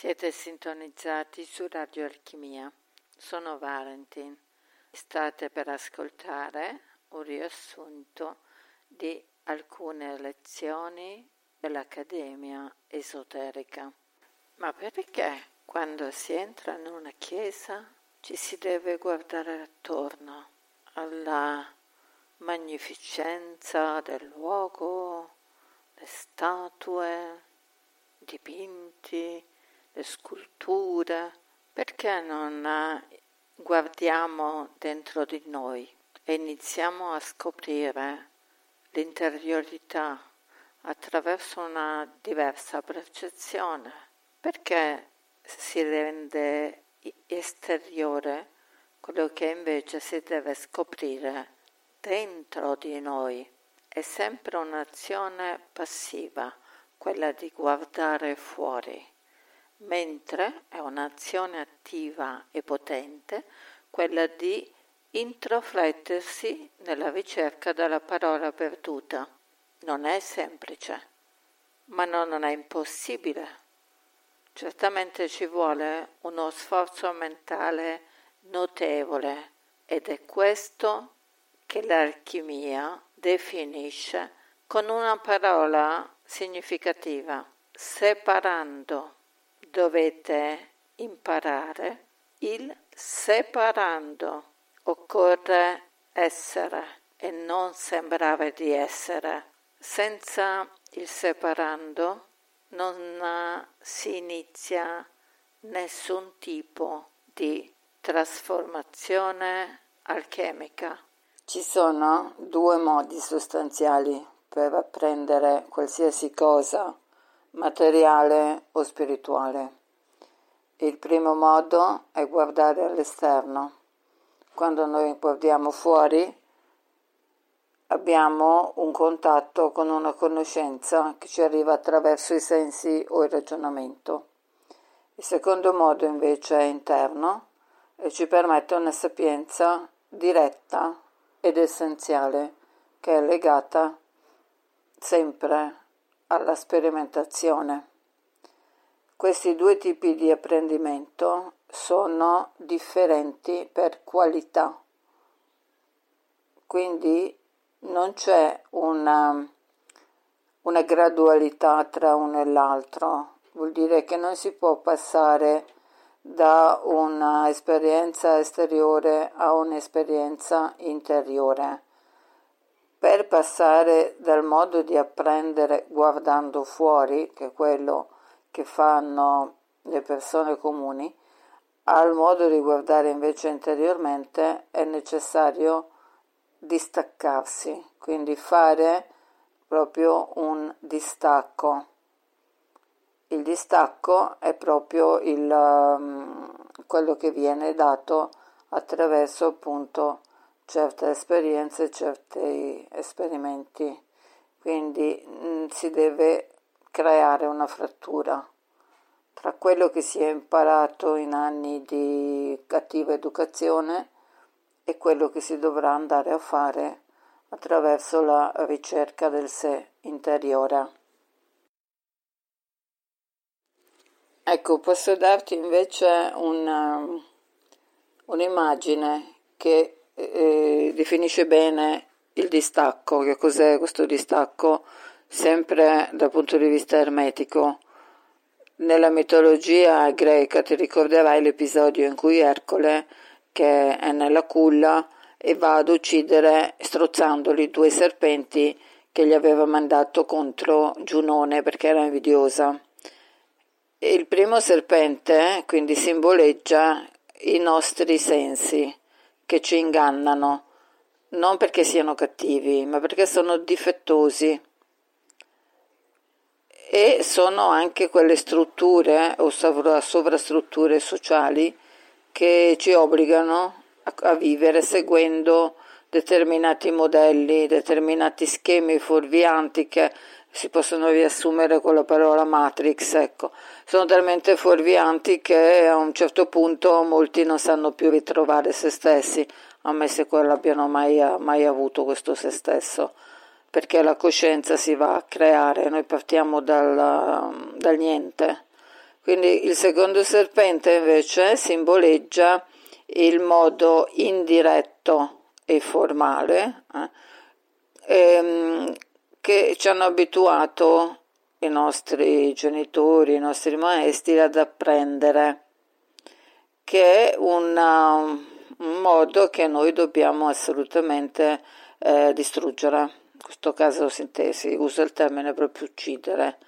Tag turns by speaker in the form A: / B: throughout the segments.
A: Siete sintonizzati su Radio Alchimia. Sono Valentin. State per ascoltare un riassunto di alcune lezioni dell'Accademia Esoterica. Ma perché quando si entra in una chiesa ci si deve guardare attorno alla magnificenza del luogo, le statue, dipinti, le sculture, perché non eh, guardiamo dentro di noi e iniziamo a scoprire l'interiorità attraverso una diversa percezione? Perché si rende esteriore quello che invece si deve scoprire dentro di noi? È sempre un'azione passiva, quella di guardare fuori mentre è un'azione attiva e potente quella di introflettersi nella ricerca della parola perduta. Non è semplice, ma non è impossibile. Certamente ci vuole uno sforzo mentale notevole ed è questo che l'alchimia definisce con una parola significativa, separando dovete imparare il separando. Occorre essere e non sembrare di essere. Senza il separando non si inizia nessun tipo di trasformazione alchemica.
B: Ci sono due modi sostanziali per apprendere qualsiasi cosa materiale o spirituale. Il primo modo è guardare all'esterno. Quando noi guardiamo fuori abbiamo un contatto con una conoscenza che ci arriva attraverso i sensi o il ragionamento. Il secondo modo invece è interno e ci permette una sapienza diretta ed essenziale che è legata sempre alla sperimentazione. Questi due tipi di apprendimento sono differenti per qualità, quindi non c'è una, una gradualità tra uno e l'altro, vuol dire che non si può passare da un'esperienza esteriore a un'esperienza interiore per passare dal modo di apprendere guardando fuori, che è quello che fanno le persone comuni, al modo di guardare invece interiormente è necessario distaccarsi, quindi fare proprio un distacco. Il distacco è proprio il, um, quello che viene dato attraverso appunto certe esperienze, certi esperimenti, quindi mh, mm, si deve creare una frattura tra quello che si è imparato in anni di cattiva educazione e quello che si dovrà andare a fare attraverso la ricerca del sé interiore. Ecco, posso darti invece una, un'immagine che eh, definisce bene il distacco, che cos'è questo distacco, sempre dal punto di vista ermetico. Nella mitologia greca ti ricorderai l'episodio in cui Ercole, che è nella culla, e va ad uccidere strozzandoli due serpenti che gli aveva mandato contro Giunone perché era invidiosa. Il primo serpente quindi simboleggia i nostri sensi, che ci ingannano, non perché siano cattivi, ma perché sono difettosi. E sono anche quelle strutture o sovrastrutture sociali che ci obbligano a, a vivere seguendo determinati modelli, determinati schemi fuorvianti che si possono riassumere con la parola matrix, ecco. Sono talmente fuorvianti che a un certo punto molti non sanno più ritrovare se stessi, ammesso che abbiano mai, mai avuto questo se stesso, perché la coscienza si va a creare, noi partiamo dal, dal niente, Quindi il secondo serpente invece simboleggia il modo indiretto e formale eh, ehm, che ci hanno abituato i nostri genitori, i nostri maestri ad apprendere, che è una, un modo che noi dobbiamo assolutamente eh, distruggere. In questo caso sintesi, uso il termine proprio uccidere.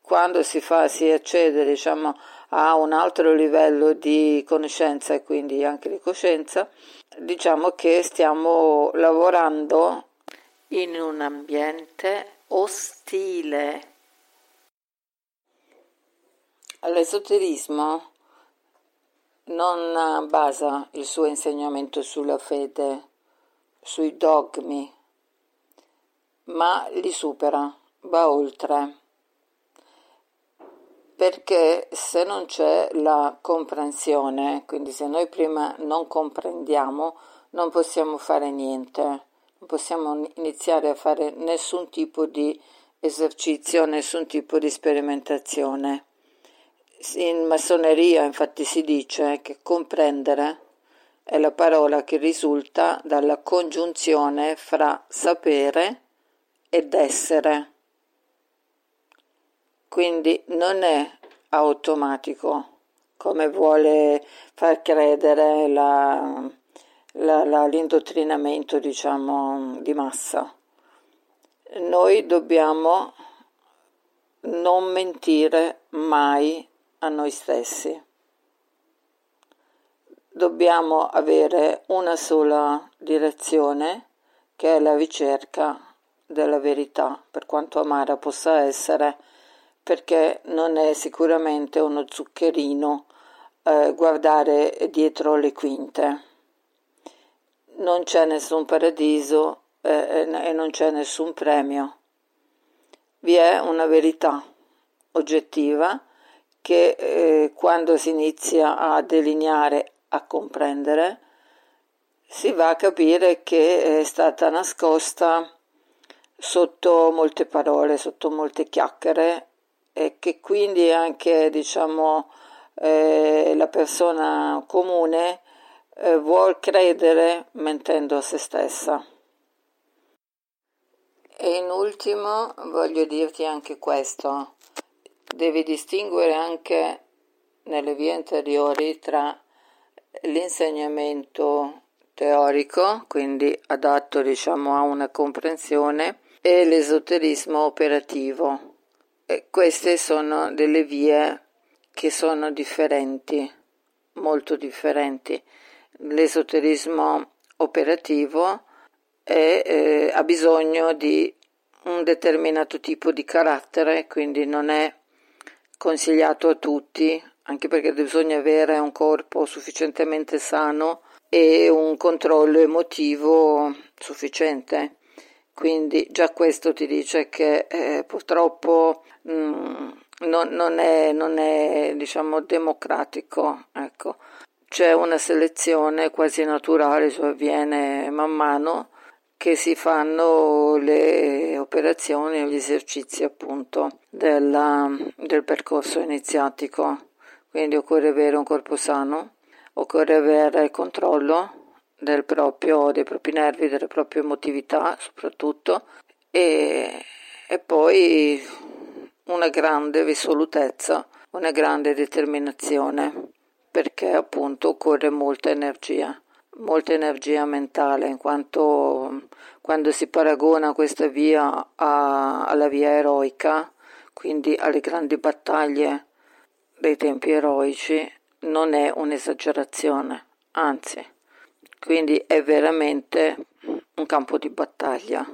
B: Quando si, fa, si accede diciamo, a un altro livello di conoscenza e quindi anche di coscienza, diciamo che stiamo lavorando
A: in un ambiente ostile.
B: L'esoterismo non basa il suo insegnamento sulla fede, sui dogmi, ma li supera, va oltre. Perché se non c'è la comprensione, quindi se noi prima non comprendiamo, non possiamo fare niente, possiamo iniziare a fare nessun tipo di esercizio, nessun tipo di sperimentazione. In massoneria infatti si dice che comprendere è la parola che risulta dalla congiunzione fra sapere ed essere. Quindi non è automatico come vuole far credere la, la, la, l'indottrinamento diciamo, di massa. Noi dobbiamo non mentire mai a noi stessi. Dobbiamo avere una sola direzione che è la ricerca della verità, per quanto amara possa essere, perché non è sicuramente uno zuccherino eh, guardare dietro le quinte. Non c'è nessun paradiso eh, e non c'è nessun premio. Vi è una verità oggettiva che eh, quando si inizia a delineare, a comprendere, si va a capire che è stata nascosta sotto molte parole, sotto molte chiacchiere e che quindi anche diciamo, eh, la persona comune eh, vuol credere mentendo a se stessa. E in ultimo voglio dirti anche questo, devi distinguere anche nelle vie interiori tra l'insegnamento teorico, quindi adatto diciamo a una comprensione, e l'esoterismo operativo. E queste sono delle vie che sono differenti, molto differenti. L'esoterismo operativo è, eh, ha bisogno di un determinato tipo di carattere, quindi non è consigliato a tutti, anche perché bisogna avere un corpo sufficientemente sano e un controllo emotivo sufficiente. Quindi già questo ti dice che eh, purtroppo mh, mm, non, non, è, non è diciamo, democratico. Ecco. C'è una selezione quasi naturale, cioè avviene man mano che si fanno le operazioni, gli esercizi appunto della, del percorso iniziatico. Quindi occorre avere un corpo sano, occorre avere controllo del proprio, dei propri nervi, delle proprie emotività soprattutto e, e poi una grande risolutezza, una grande determinazione perché appunto occorre molta energia molta energia mentale, in quanto quando si paragona questa via a, alla via eroica, quindi alle grandi battaglie dei tempi eroici, non è un'esagerazione, anzi, quindi è veramente un campo di battaglia.